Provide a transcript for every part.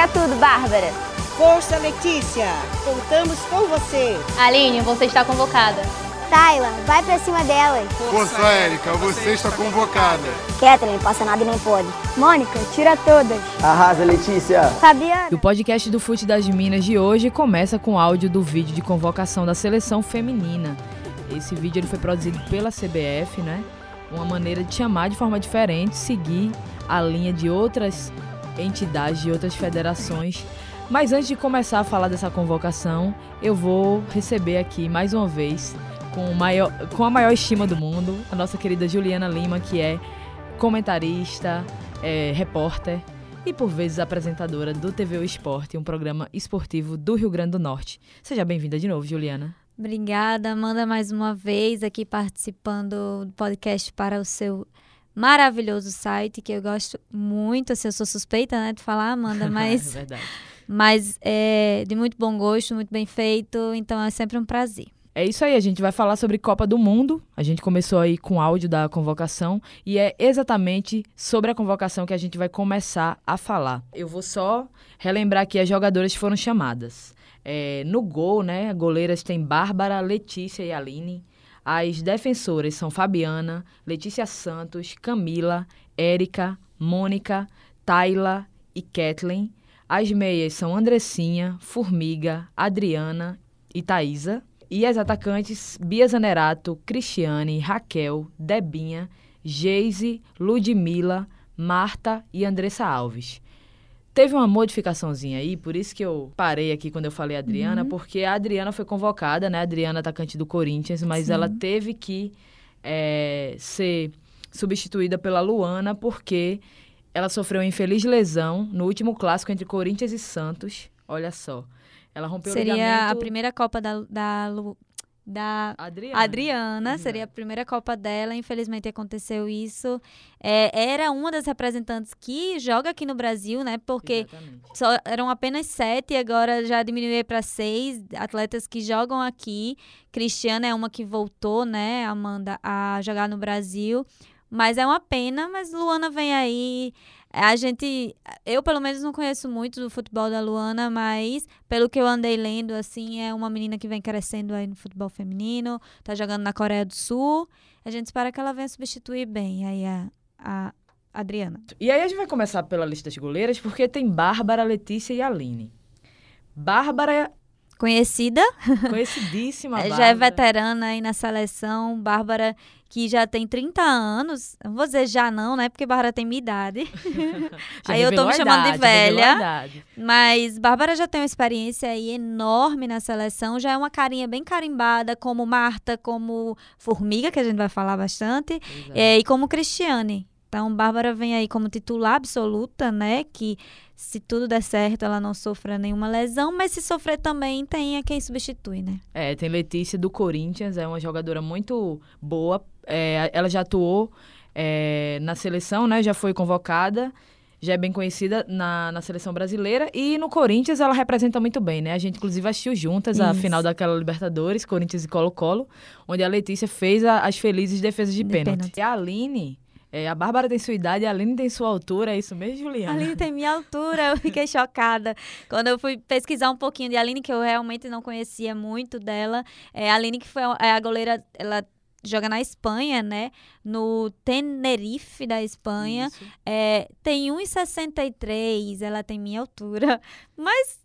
Pega tudo, Bárbara. Força, Letícia. Contamos com você. Aline, você está convocada. Tayla, vai pra cima delas. Força, Érica, você está convocada. Kathleen, passa nada e nem pode. Mônica, tira todas. Arrasa, Letícia. Fabiana. E o podcast do Fute das Minas de hoje começa com áudio do vídeo de convocação da seleção feminina. Esse vídeo ele foi produzido pela CBF, né? Uma maneira de chamar de forma diferente, seguir a linha de outras entidades, de outras federações. Mas antes de começar a falar dessa convocação, eu vou receber aqui mais uma vez com, maior, com a maior estima do mundo, a nossa querida Juliana Lima, que é comentarista, é, repórter e por vezes apresentadora do TV o Esporte, um programa esportivo do Rio Grande do Norte. Seja bem-vinda de novo, Juliana. Obrigada, Amanda, mais uma vez aqui participando do podcast para o seu maravilhoso site, que eu gosto muito, assim, eu sou suspeita, né, de falar, Amanda, mas... é verdade. Mas é de muito bom gosto, muito bem feito, então é sempre um prazer. É isso aí, a gente vai falar sobre Copa do Mundo. A gente começou aí com áudio da convocação e é exatamente sobre a convocação que a gente vai começar a falar. Eu vou só relembrar que as jogadoras foram chamadas. É, no gol, né, goleiras tem Bárbara, Letícia e Aline. As defensoras são Fabiana, Letícia Santos, Camila, Érica, Mônica, Tayla e Kathleen. As meias são Andressinha, Formiga, Adriana e Thaisa. E as atacantes Bia Zanerato, Cristiane, Raquel, Debinha, Geise, Ludmila, Marta e Andressa Alves. Teve uma modificaçãozinha aí, por isso que eu parei aqui quando eu falei Adriana, uhum. porque a Adriana foi convocada, né? A Adriana, atacante do Corinthians, mas Sim. ela teve que é, ser substituída pela Luana, porque ela sofreu uma infeliz lesão no último clássico entre Corinthians e Santos. Olha só. Ela rompeu seria o ligamento... Seria a primeira Copa da, da, da Adriana. Adriana. Seria a primeira Copa dela. Infelizmente aconteceu isso. É, era uma das representantes que joga aqui no Brasil, né? Porque só, eram apenas sete, agora já diminuiu para seis atletas que jogam aqui. Cristiana é uma que voltou, né, Amanda, a jogar no Brasil. Mas é uma pena, mas Luana vem aí. A gente, eu pelo menos não conheço muito do futebol da Luana, mas pelo que eu andei lendo, assim, é uma menina que vem crescendo aí no futebol feminino, tá jogando na Coreia do Sul. A gente espera que ela venha substituir bem aí a, a Adriana. E aí a gente vai começar pela lista de goleiras, porque tem Bárbara, Letícia e Aline. Bárbara conhecida. Conhecidíssima, Bárbara. Já é veterana aí na seleção. Bárbara, que já tem 30 anos. Não vou dizer já não, né? Porque Bárbara tem minha idade. aí eu tô me chamando idade, de velha. Mas Bárbara já tem uma experiência aí enorme na seleção. Já é uma carinha bem carimbada, como Marta, como Formiga, que a gente vai falar bastante. É. É, e como Cristiane. Então, Bárbara vem aí como titular absoluta, né? Que se tudo der certo, ela não sofra nenhuma lesão, mas se sofrer também, tem a quem substitui, né? É, tem Letícia do Corinthians, é uma jogadora muito boa. É, ela já atuou é, na seleção, né? Já foi convocada, já é bem conhecida na, na seleção brasileira. E no Corinthians ela representa muito bem, né? A gente, inclusive, assistiu juntas Isso. a final daquela Libertadores, Corinthians e Colo-Colo, onde a Letícia fez a, as felizes defesas de, de pênalti. pênalti. E a Aline é, a Bárbara tem sua idade, a Aline tem sua altura, é isso mesmo, Juliana? A Aline tem minha altura, eu fiquei chocada. Quando eu fui pesquisar um pouquinho de Aline, que eu realmente não conhecia muito dela, é, a Aline que foi a, é a goleira, ela joga na Espanha, né? No Tenerife da Espanha. É, tem 1,63, ela tem minha altura, mas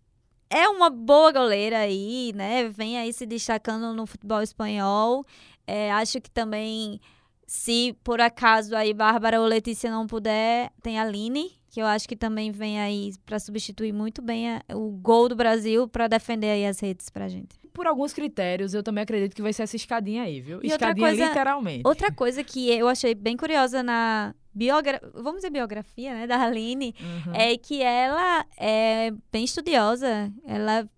é uma boa goleira aí, né? Vem aí se destacando no futebol espanhol. É, acho que também se por acaso aí Bárbara ou Letícia não puder, tem a Aline, que eu acho que também vem aí para substituir muito bem a, o gol do Brasil para defender aí as redes pra gente. Por alguns critérios, eu também acredito que vai ser essa escadinha aí, viu? E escadinha coisa, literalmente. Outra coisa que eu achei bem curiosa na biogra vamos dizer biografia, né, da Aline, uhum. é que ela é bem estudiosa. Ela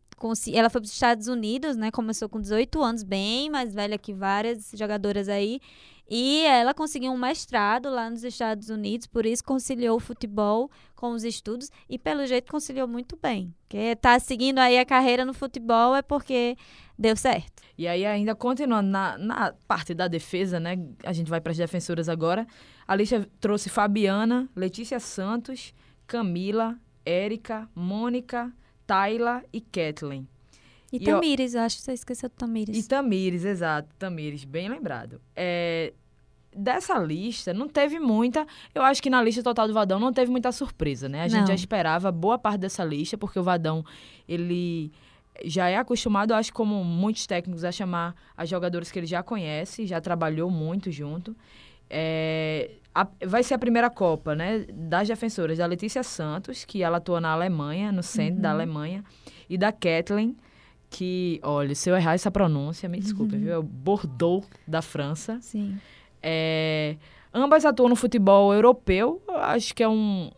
ela foi para os Estados Unidos, né? Começou com 18 anos, bem mais velha que várias jogadoras aí. E ela conseguiu um mestrado lá nos Estados Unidos, por isso conciliou o futebol com os estudos e pelo jeito conciliou muito bem. Que tá seguindo aí a carreira no futebol é porque deu certo. E aí ainda continuando na, na parte da defesa, né? A gente vai para as defensoras agora. A Alicia trouxe Fabiana, Letícia Santos, Camila, Érica, Mônica, Tayla e Kathleen. E, Tamires, eu acho que você esqueceu do Tamires. E Tamires, exato, Tamires, bem lembrado. É, dessa lista, não teve muita. Eu acho que na lista total do Vadão não teve muita surpresa, né? A gente Não. já esperava boa parte dessa lista, porque o Vadão, ele já é acostumado, eu acho, como muitos técnicos, a chamar as jogadores que ele já conhece, já trabalhou muito junto. É, a- vai ser a primeira Copa, né? Das defensoras da Letícia Santos, que ela atua na Alemanha, no centro da Alemanha, e da Kathleen, que, olha, se eu errar essa pronúncia, me desculpe, viu? É o Bordeaux da França. Sim. É, ambas atuam no futebol europeu, eu acho que é um,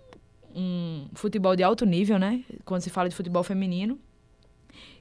um futebol de alto nível, né? Quando se fala de futebol feminino.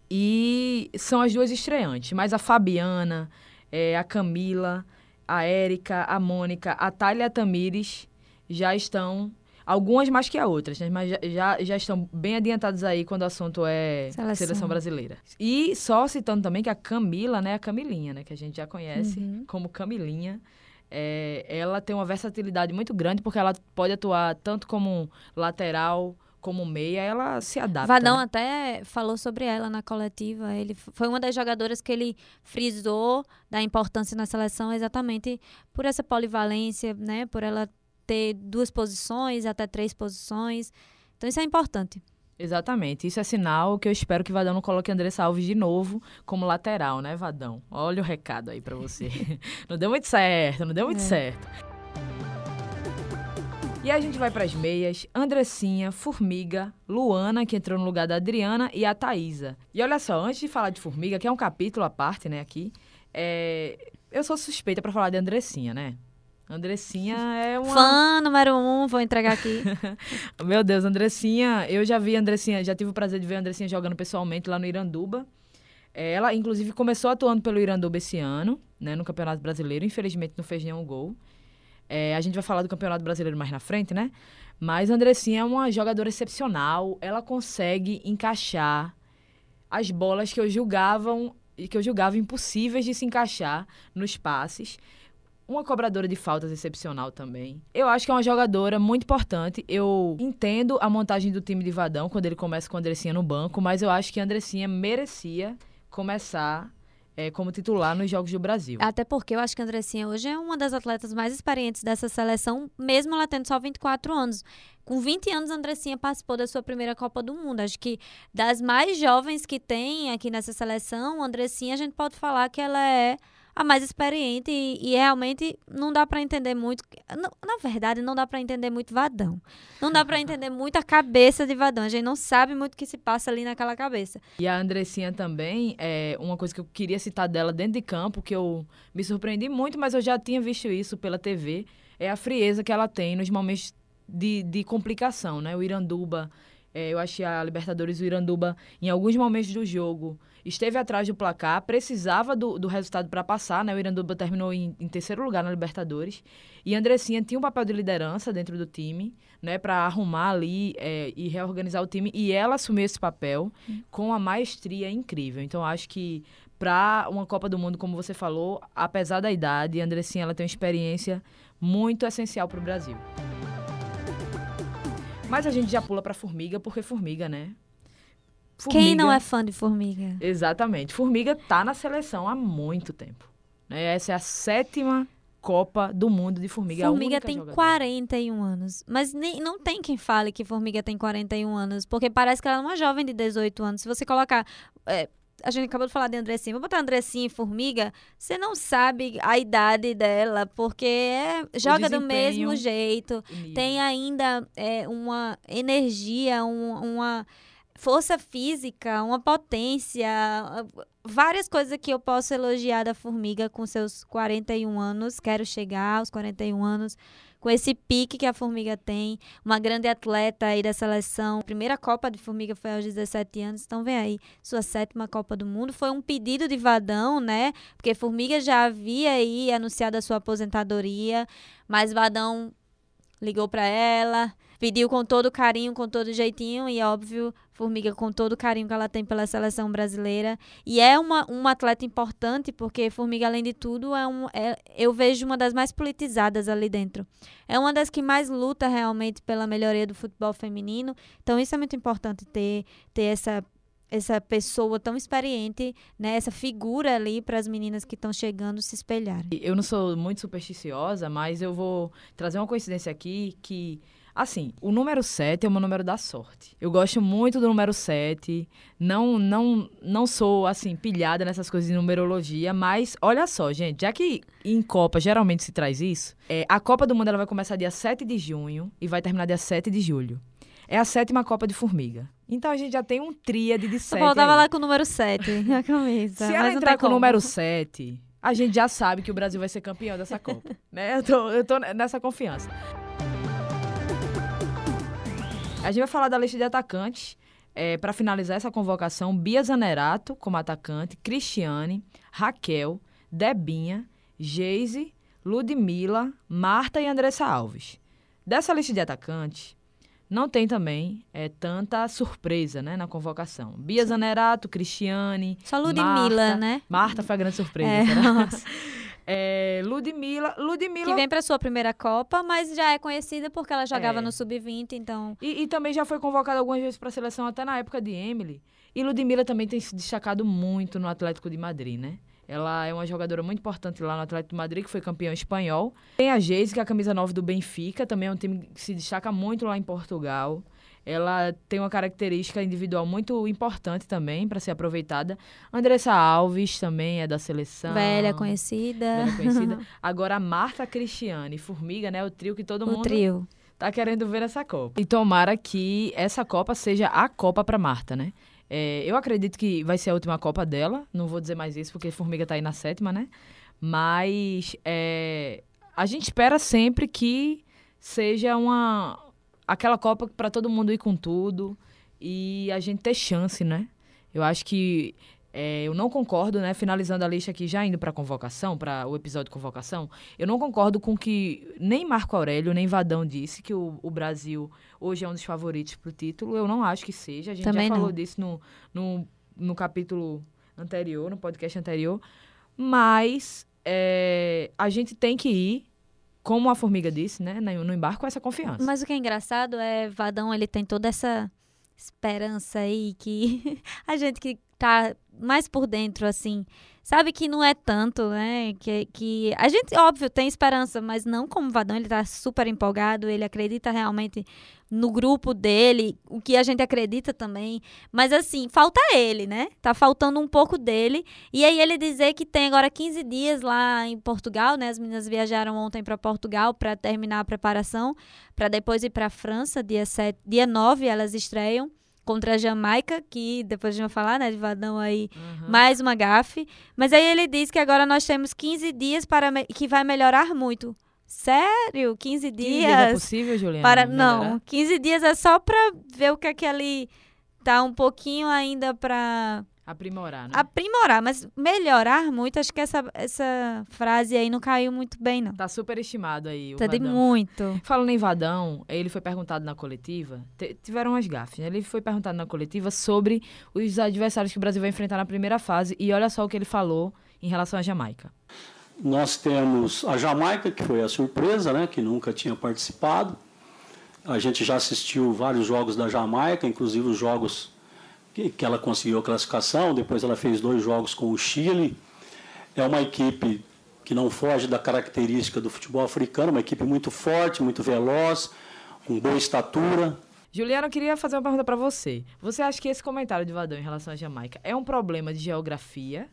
E são as duas estreantes, mas a Fabiana, é, a Camila, a Érica, a Mônica, a Thalia Tamires já estão, algumas mais que a outras, né? mas já, já, já estão bem adiantadas aí quando o assunto é Seleção. seleção, brasileira. E só citando também que a Camila, né, a Camilinha, né, que a gente já conhece Uhum. como Camilinha, é, ela tem uma versatilidade muito grande porque ela pode atuar tanto como lateral como meia, ela se adapta. Vadão né? até falou sobre ela na coletiva. Ele foi uma das jogadoras que ele frisou da importância na seleção exatamente por essa polivalência, né? Por ela ter duas posições, até três posições. Então isso é importante. Exatamente. Isso é sinal que eu espero que Vadão não coloque Andressa Alves de novo como lateral, né, Vadão? Olha o recado aí pra você. não deu muito certo, não deu muito É. certo. E a gente vai pras meias, Andressinha, Formiga, Luana, que entrou no lugar da Adriana, e a Thaísa. E olha só, antes de falar de Formiga, que é um capítulo à parte, né, aqui, é, eu sou suspeita pra falar de Andressinha, né? Andressinha é uma... Fã número um, vou entregar aqui. Meu Deus, Andressinha, eu já vi Andressinha, já tive o prazer de ver a Andressinha jogando pessoalmente lá no Iranduba. É, Ela, inclusive, começou atuando pelo Iranduba esse ano, né, no Campeonato Brasileiro. Infelizmente, não fez nenhum gol. É, a gente vai falar do Campeonato Brasileiro mais na frente, né? Mas a Andressinha é uma jogadora excepcional. Ela consegue encaixar as bolas que eu julgavam que eu julgava impossíveis de se encaixar nos passes. Uma cobradora de faltas excepcional também. Eu acho que é uma jogadora muito importante. Eu entendo a montagem do time de Vadão quando ele começa com a Andressinha no banco, mas eu acho que a Andressinha merecia começar eh, como titular nos Jogos do Brasil. Até porque eu acho que a Andressinha hoje é uma das atletas mais experientes dessa seleção, mesmo ela tendo só 24 anos. Com 20 anos, a Andressinha participou da sua primeira Copa do Mundo. Acho que das mais jovens que tem aqui nessa seleção, a Andressinha, a gente pode falar que ela é a mais experiente e, e realmente não dá pra entender muito. não- na verdade, não dá pra entender muito Vadão. Não dá pra entender muito a cabeça de Vadão. A gente não sabe muito o que se passa ali naquela cabeça. E a Andressinha também, é uma coisa que eu queria citar dela dentro de campo, que eu me surpreendi muito, mas eu já tinha visto isso pela TV, é a frieza que ela tem nos momentos de, de complicação, né? O Iranduba, é, eu achei a Libertadores, o Iranduba, em alguns momentos do jogo, esteve atrás do placar, precisava do, do resultado para passar, né? O Iranduba terminou em, em terceiro lugar na Libertadores. E a Andressinha tinha um papel de liderança dentro do time, né? Para arrumar ali é, e reorganizar o time. E ela assumiu esse papel com uma maestria incrível. Então, acho que para uma Copa do Mundo, como você falou, apesar da idade, a Andressinha ela tem uma experiência muito essencial para o Brasil. Mas a gente já pula para Formiga, porque Formiga, né? Quem não Formiga- é fã de Formiga? Exatamente. Formiga tá na seleção há muito tempo. né? Essa é a sétima Copa do Mundo de Formiga. a Formiga tem jogadora. 41 anos. Mas nem, não tem quem fale que Formiga tem 41 anos. Porque parece que ela é uma jovem de 18 anos. Se você colocar. é, a gente acabou de falar de Andressinha. Vou botar Andressinha e Formiga. Você não sabe a idade dela. Porque é- joga do mesmo jeito. Tem ainda é, uma energia, um- uma força física, uma potência, várias coisas que eu posso elogiar da Formiga com seus 41 anos. Quero chegar aos 41 anos com esse pique que a Formiga tem, uma grande atleta aí da seleção. A primeira Copa de Formiga foi aos 17 anos, então vem aí, sua sétima Copa do Mundo. Foi um pedido de Vadão, né? Porque Formiga já havia aí anunciado a sua aposentadoria, mas Vadão ligou para ela, pediu com todo carinho, com todo jeitinho e óbvio, Formiga com todo o carinho que ela tem pela seleção brasileira e é uma, uma atleta importante porque Formiga além de tudo é um é, eu vejo uma das mais politizadas ali dentro. É uma das que mais luta realmente pela melhoria do futebol feminino. Então isso é muito importante ter ter essa essa pessoa tão experiente, né, essa figura ali para as meninas que estão chegando se espelharem. Eu não sou muito supersticiosa, mas eu vou trazer uma coincidência aqui que Assim, o número 7 é o meu número da sorte. Eu gosto muito do número 7. Não, não, não sou, assim, pilhada nessas coisas de numerologia, mas olha só, gente, já que em Copa geralmente se traz isso, é, a Copa do Mundo ela vai começar dia 7 de junho e vai terminar dia 7 de julho. É a sétima Copa de Formiga. Então a gente já tem um tríade de 7. Só tava lá com o número 7 na camisa. Se ela entrar com o número 7, a gente já sabe que o Brasil vai ser campeão dessa Copa. né? Eu tô, eu tô nessa confiança. A gente vai falar da lista de atacantes. É, para finalizar essa convocação, Bia Zanerato como atacante, Cristiane, Raquel, Debinha, Geise, Ludmila, Marta e Andressa Alves. Dessa lista de atacantes, não tem também é, tanta surpresa né, na convocação. Bia Zanerato, Cristiane. Só Ludmilla, Marta, né? Marta foi a grande surpresa. É, é, Ludmilla, Ludmilla. Que vem para sua primeira Copa, mas já é conhecida porque ela jogava É. no Sub-20, então. E, e também já foi convocada algumas vezes para a seleção, até na época de Emily. E Ludmilla também tem se destacado muito no Atlético de Madrid, né? Ela é uma jogadora muito importante lá no Atlético de Madrid, que foi campeão espanhol. Tem a Geise, que é a camisa 9 do Benfica, também é um time que se destaca muito lá em Portugal. Ela tem uma característica individual muito importante também para ser aproveitada. Andressa Alves também é da seleção. Velha, conhecida. Velha conhecida. Agora a Marta Cristiane Formiga, né? O trio que todo O mundo trio. tá querendo ver nessa Copa. E tomara que essa Copa seja a Copa para Marta, né? É, eu acredito que vai ser a última Copa dela. Não vou dizer mais isso, porque Formiga tá aí na sétima, né? Mas é, a gente espera sempre que seja uma aquela Copa para todo mundo ir com tudo e a gente ter chance, né? Eu acho que é, eu não concordo, né? Finalizando a lista aqui, já indo para convocação, para o episódio de convocação, eu não concordo com que nem Marco Aurélio nem Vadão disse que o, o Brasil hoje é um dos favoritos para o título. Eu não acho que seja. A gente Também já falou não. disso no, no, no capítulo anterior, no podcast anterior. Mas é, a gente tem que ir, como a Formiga disse, né? No com essa confiança. Mas o que é engraçado é Vadão, ele tem toda essa esperança aí que a gente que tá mais por dentro, assim, sabe que não é tanto, né? Que, que a gente, óbvio, tem esperança, mas não como Vadão, ele tá super empolgado, ele acredita realmente no grupo dele, o que a gente acredita também. Mas assim, falta ele, né? Tá faltando um pouco dele. E aí ele dizer que tem agora 15 dias lá em Portugal, né? As meninas viajaram ontem para Portugal para terminar a preparação, para depois ir para França, dia 7, dia 9 elas estreiam contra a Jamaica, que depois a gente vai falar, né, de Vadão aí, Uhum. mais uma gafe. Mas aí ele diz que agora nós temos 15 dias para que vai melhorar muito. Sério? 15 15 dias? dias é possível, Juliana? Para melhorar? não, 15 dias é só para ver o que é que ali tá um pouquinho ainda para Aprimorar, né? aprimorar, mas melhorar muito, acho que essa, essa frase aí não caiu muito bem não. Tá super estimado aí o Tá de Vadão. muito. Falando em Vadão, ele foi perguntado na coletiva, tiveram umas gafes, né? Ele foi perguntado na coletiva sobre os adversários que o Brasil vai enfrentar na primeira fase e olha só o que ele falou em relação à Jamaica. Nós temos a Jamaica, que foi a surpresa, né, que nunca tinha participado. A gente já assistiu vários jogos da Jamaica, inclusive os jogos que, ela conseguiu a classificação. Depois ela fez dois jogos com o Chile. É uma equipe que não foge da característica do futebol africano, uma equipe muito forte, muito veloz, com boa estatura. Juliana, eu queria fazer uma pergunta pra você. Você acha que esse comentário de Vadão em relação à Jamaica é um problema de geografia?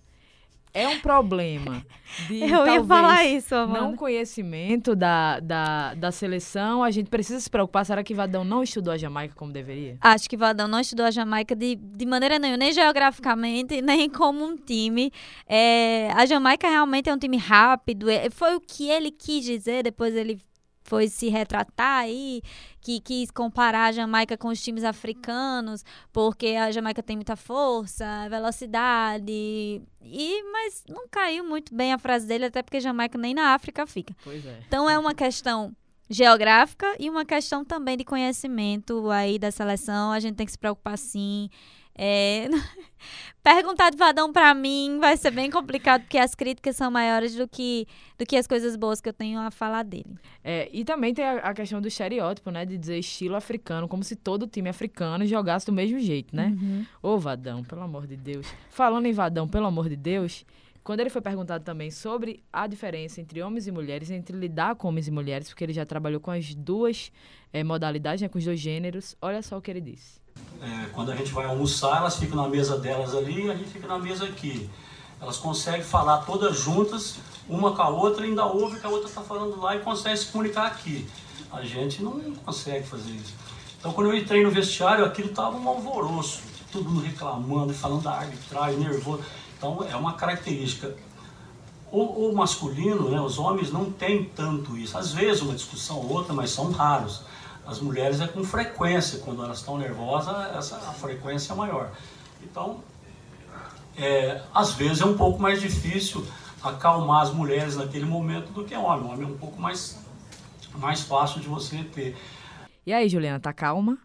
É um problema de Eu ia talvez, falar isso, Amanda. não conhecimento da, da, da seleção? A gente precisa se preocupar. Será que Vadão não estudou a Jamaica como deveria? Acho que Vadão não estudou a Jamaica de, de maneira nenhuma, nem geograficamente, nem como um time. É, a Jamaica realmente é um time rápido. é- foi o que ele quis dizer, depois ele foi se retratar aí, que quis comparar a Jamaica com os times africanos, porque a Jamaica tem muita força, velocidade. E, mas não caiu muito bem a frase dele, até porque Jamaica nem na África fica. Pois é. Então é uma questão geográfica e uma questão também de conhecimento aí da seleção. A gente tem que se preocupar sim. É... Perguntar de Vadão para mim vai ser bem complicado, porque as críticas são maiores do que, do que as coisas boas que eu tenho a falar dele. É, e também tem a, a, questão do estereótipo, né? De dizer estilo africano, como se todo time africano jogasse do mesmo jeito, né? Uhum. Ô, Vadão, pelo amor de Deus. Falando em Vadão, pelo amor de Deus, quando ele foi perguntado também sobre a diferença entre homens e mulheres, entre lidar com homens e mulheres, porque ele já trabalhou com as duas é, modalidades, né, com os dois gêneros, olha só o que ele disse. É, quando a gente vai almoçar, elas ficam na mesa delas ali e a gente fica na mesa aqui. Elas conseguem falar todas juntas, uma com a outra, ainda ouve que a outra está falando lá e consegue se comunicar aqui. A gente não consegue fazer isso. Então, quando eu entrei no vestiário, aquilo estava um alvoroço, todo mundo reclamando, falando da arbitragem, nervoso. Então, é uma característica. O, o masculino, né, os homens não têm tanto isso. Às vezes, uma discussão ou outra, mas são raros. As mulheres é com frequência, quando elas estão nervosas, essa, a frequência é maior. Então, é, às vezes é um pouco mais difícil acalmar as mulheres naquele momento do que o homem. O homem é um pouco mais, mais fácil de você ter. E aí, Juliana, tá calma?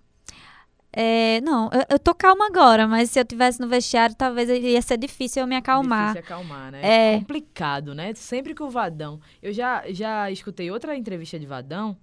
É, não, eu, eu, tô calma agora, mas se eu tivesse no vestiário, talvez ia ser difícil eu me acalmar. Difícil acalmar, né? É complicado, né? Sempre que o Vadão. Eu já, já escutei outra entrevista de Vadão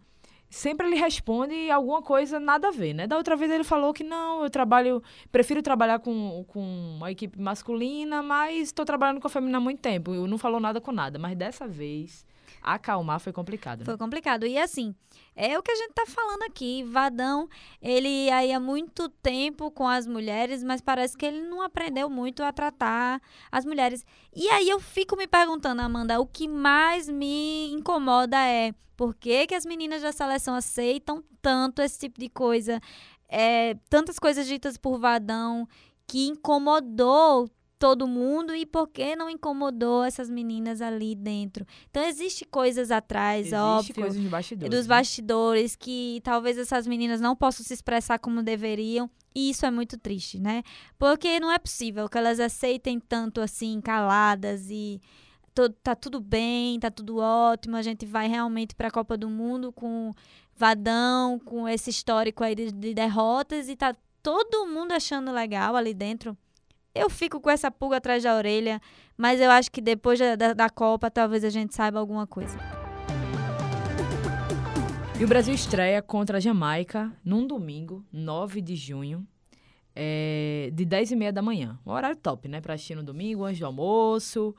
sempre ele responde alguma coisa nada a ver, né? Da outra vez ele falou que não, eu trabalho, prefiro trabalhar com, com uma equipe masculina, mas estou trabalhando com a feminina há muito tempo. Eu não falou nada com nada, mas dessa vez acalmar foi complicado. Né? Foi complicado. E assim, é o que a gente tá falando aqui. Vadão, ele aí há muito tempo com as mulheres, mas parece que ele não aprendeu muito a tratar as mulheres. E aí eu fico me perguntando, Amanda, o que mais me incomoda é por que, que as meninas da seleção aceitam tanto esse tipo de coisa? É, tantas coisas ditas por Vadão que incomodou todo mundo e por que não incomodou essas meninas ali dentro. Então existe coisas atrás, existe óbvio, coisas de bastidores, dos né? bastidores que talvez essas meninas não possam se expressar como deveriam. E isso é muito triste, né? Porque não é possível que elas aceitem tanto assim caladas e tá tudo bem, tá tudo ótimo, a gente vai realmente para a Copa do Mundo com Vadão, com esse histórico aí de, de derrotas e tá todo mundo achando legal ali dentro. Eu fico com essa pulga atrás da orelha, mas eu acho que depois da, da, Copa talvez a gente saiba alguma coisa. E o Brasil estreia contra a Jamaica num domingo, 9 de junho, é, de 10 e meia da manhã. Um horário top, né? Pra assistir no domingo, antes do almoço.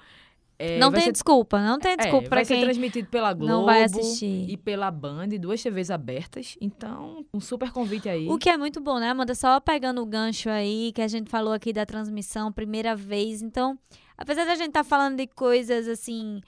É, não tem ser... desculpa, não tem desculpa é, para quem ser transmitido pela Globo não vai assistir. e pela Band, duas TVs abertas. Então, um super convite aí. O que é muito bom, né, Amanda? Só pegando o gancho aí que a gente falou aqui da transmissão, primeira vez. Então, apesar da gente estar tá falando de coisas assim,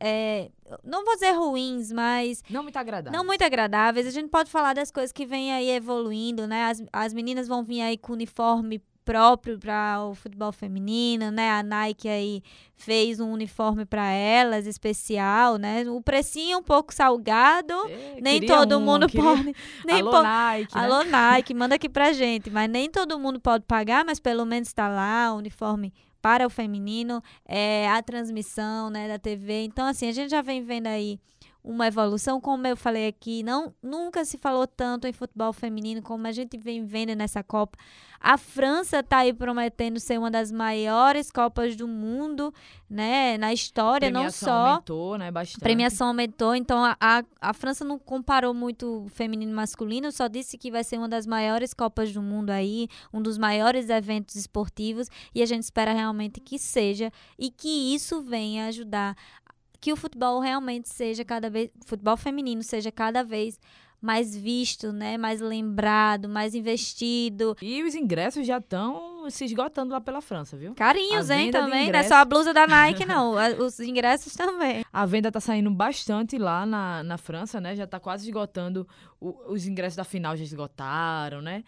é, não vou dizer ruins, mas não muito agradáveis. Não muito agradáveis. A gente pode falar das coisas que vêm aí evoluindo, né? As, as meninas vão vir aí com uniforme próprio para o futebol feminino, né? A Nike aí fez um uniforme para elas especial, né? O precinho é um pouco salgado, é, nem todo um, mundo queria... pode. Nem Alô po... Nike, né? Alô Nike, manda aqui pra gente, mas nem todo mundo pode pagar, mas pelo menos está lá o uniforme para o feminino, é a transmissão, né, da TV. Então assim, a gente já vem vendo aí uma evolução, como eu falei aqui, não nunca se falou tanto em futebol feminino como a gente vem vendo nessa Copa. A França está aí prometendo ser uma das maiores Copas do mundo, né, na história, não só. aumentou, né, bastante. Premiação aumentou, então a, a, a França não comparou muito feminino e masculino, só disse que vai ser uma das maiores Copas do mundo aí, um dos maiores eventos esportivos, e a gente espera realmente que seja e que isso venha ajudar que o futebol realmente seja cada vez, futebol feminino seja cada vez mais visto, né, mais lembrado, mais investido. E os ingressos já estão se esgotando lá pela França, viu? Carinhos, hein, também, não é só a blusa da Nike, não, os ingressos também. A venda tá saindo bastante lá na, na França, né, já tá quase esgotando, o, os ingressos da final já esgotaram, né,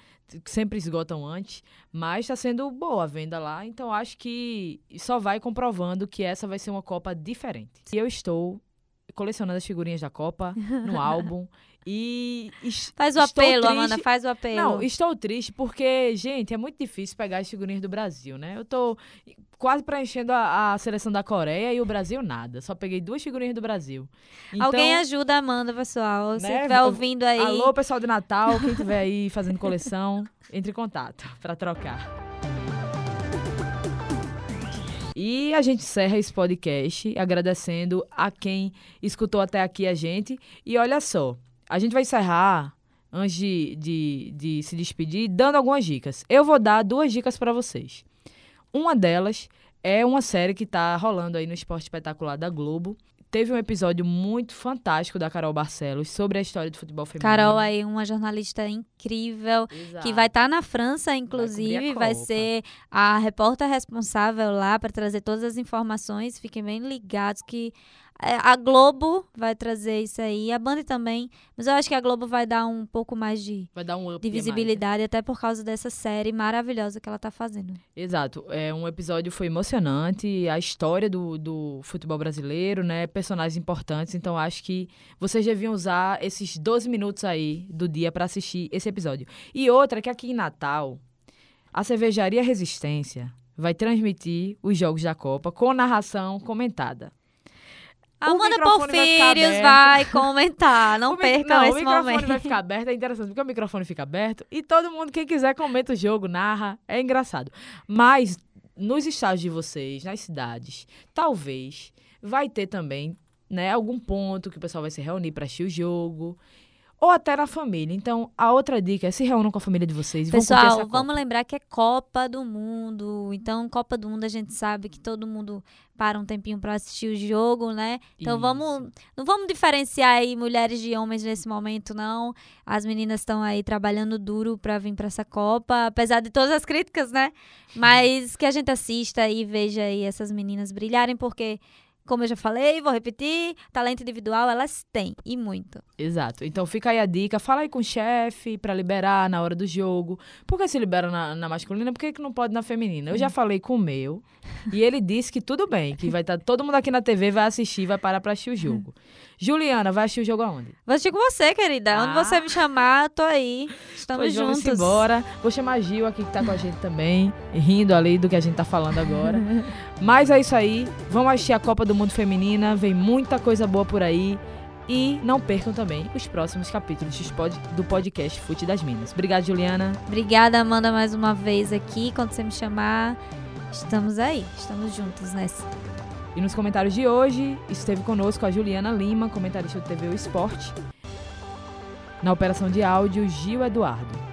sempre esgotam antes, mas está sendo boa a venda lá, então acho que só vai comprovando que essa vai ser uma Copa diferente. E eu estou colecionando as figurinhas da Copa no álbum E Faz o apelo, triste- Amanda, faz o apelo. Não, estou triste porque, gente, é muito difícil pegar as figurinhas do Brasil, né? Eu tô quase preenchendo a, a seleção da Coreia e o Brasil nada. Só peguei duas figurinhas do Brasil. Então, Alguém ajuda a Amanda, pessoal. Se né, estiver ouvindo aí. Alô, pessoal de Natal, quem estiver aí fazendo coleção, entre em contato para trocar. E a gente encerra esse podcast agradecendo a quem escutou até aqui a gente. E olha só, a gente vai encerrar, antes de, de, de se despedir, dando algumas dicas. Eu vou dar duas dicas para vocês. Uma delas é uma série que tá rolando aí no Esporte Espetacular da Globo. Teve um episódio muito fantástico da Carol Barcelos sobre a história do futebol feminino. Carol aí, uma jornalista incrível, Exato. que vai estar na França, inclusive, vai, Copa. ser a repórter responsável lá para trazer todas as informações. Fiquem bem ligados que é, a Globo vai trazer isso aí, a Band também, mas eu acho que a Globo vai dar um pouco mais de, Vai dar um up de mais. visibilidade, até por causa dessa série maravilhosa que ela tá fazendo. Exato. É, um episódio foi emocionante, a história do, do futebol brasileiro, né? Personagens importantes. Então, acho que vocês deviam usar esses 12 minutos aí do dia para assistir esse episódio. E outra, que aqui em Natal, a cervejaria Resistência vai transmitir os jogos da Copa com narração comentada. Amanda vai Porfírios aberto. vai comentar, não percam esse o microfone momento. vai ficar aberto, é interessante, porque o microfone fica aberto e todo mundo, quem quiser, comenta o jogo, narra, é engraçado. Mas nos estados de vocês, nas cidades, talvez vai ter também, né, algum ponto que o pessoal vai se reunir para assistir o jogo. Ou até na família. Então, a outra dica é se reúnam com a família de vocês. Pessoal, vamos lembrar que é Copa do Mundo. Então, Copa do Mundo a gente sabe que todo mundo para um tempinho para assistir o jogo, né? Então, Isso. vamos, não vamos diferenciar aí mulheres de homens nesse momento, não. As meninas estão aí trabalhando duro para vir para essa Copa, apesar de todas as críticas, né? Mas que a gente assista e veja aí essas meninas brilharem, porque como eu já falei, vou repetir, talento individual elas têm e muito. Exato. Então fica aí a dica. Fala aí com o chefe pra liberar na hora do jogo. Por que se libera na, na masculina? Por que, que não pode na feminina? Eu já falei com o meu. E ele disse que tudo bem, que vai estar todo mundo aqui na TV, vai assistir, vai parar pra assistir o jogo. Juliana, vai assistir o jogo aonde? Vou assistir com você, querida. Onde Ah. você me chamar, tô aí. Estamos Pois vamos juntos. embora. Vou chamar a Gil aqui que tá com a gente também, rindo ali do que a gente tá falando agora. Mas é isso aí. Vamos assistir a Copa do Mundo Feminina. Vem muita coisa boa por aí. E não percam também os próximos capítulos do podcast Fute das Minas. Obrigada, Juliana. Obrigada, Amanda, mais uma vez aqui. Quando você me chamar, estamos aí. Estamos juntos nessa. E nos comentários de hoje, esteve conosco a Juliana Lima, comentarista do TV O Esporte. Na operação de áudio, Gil Eduardo.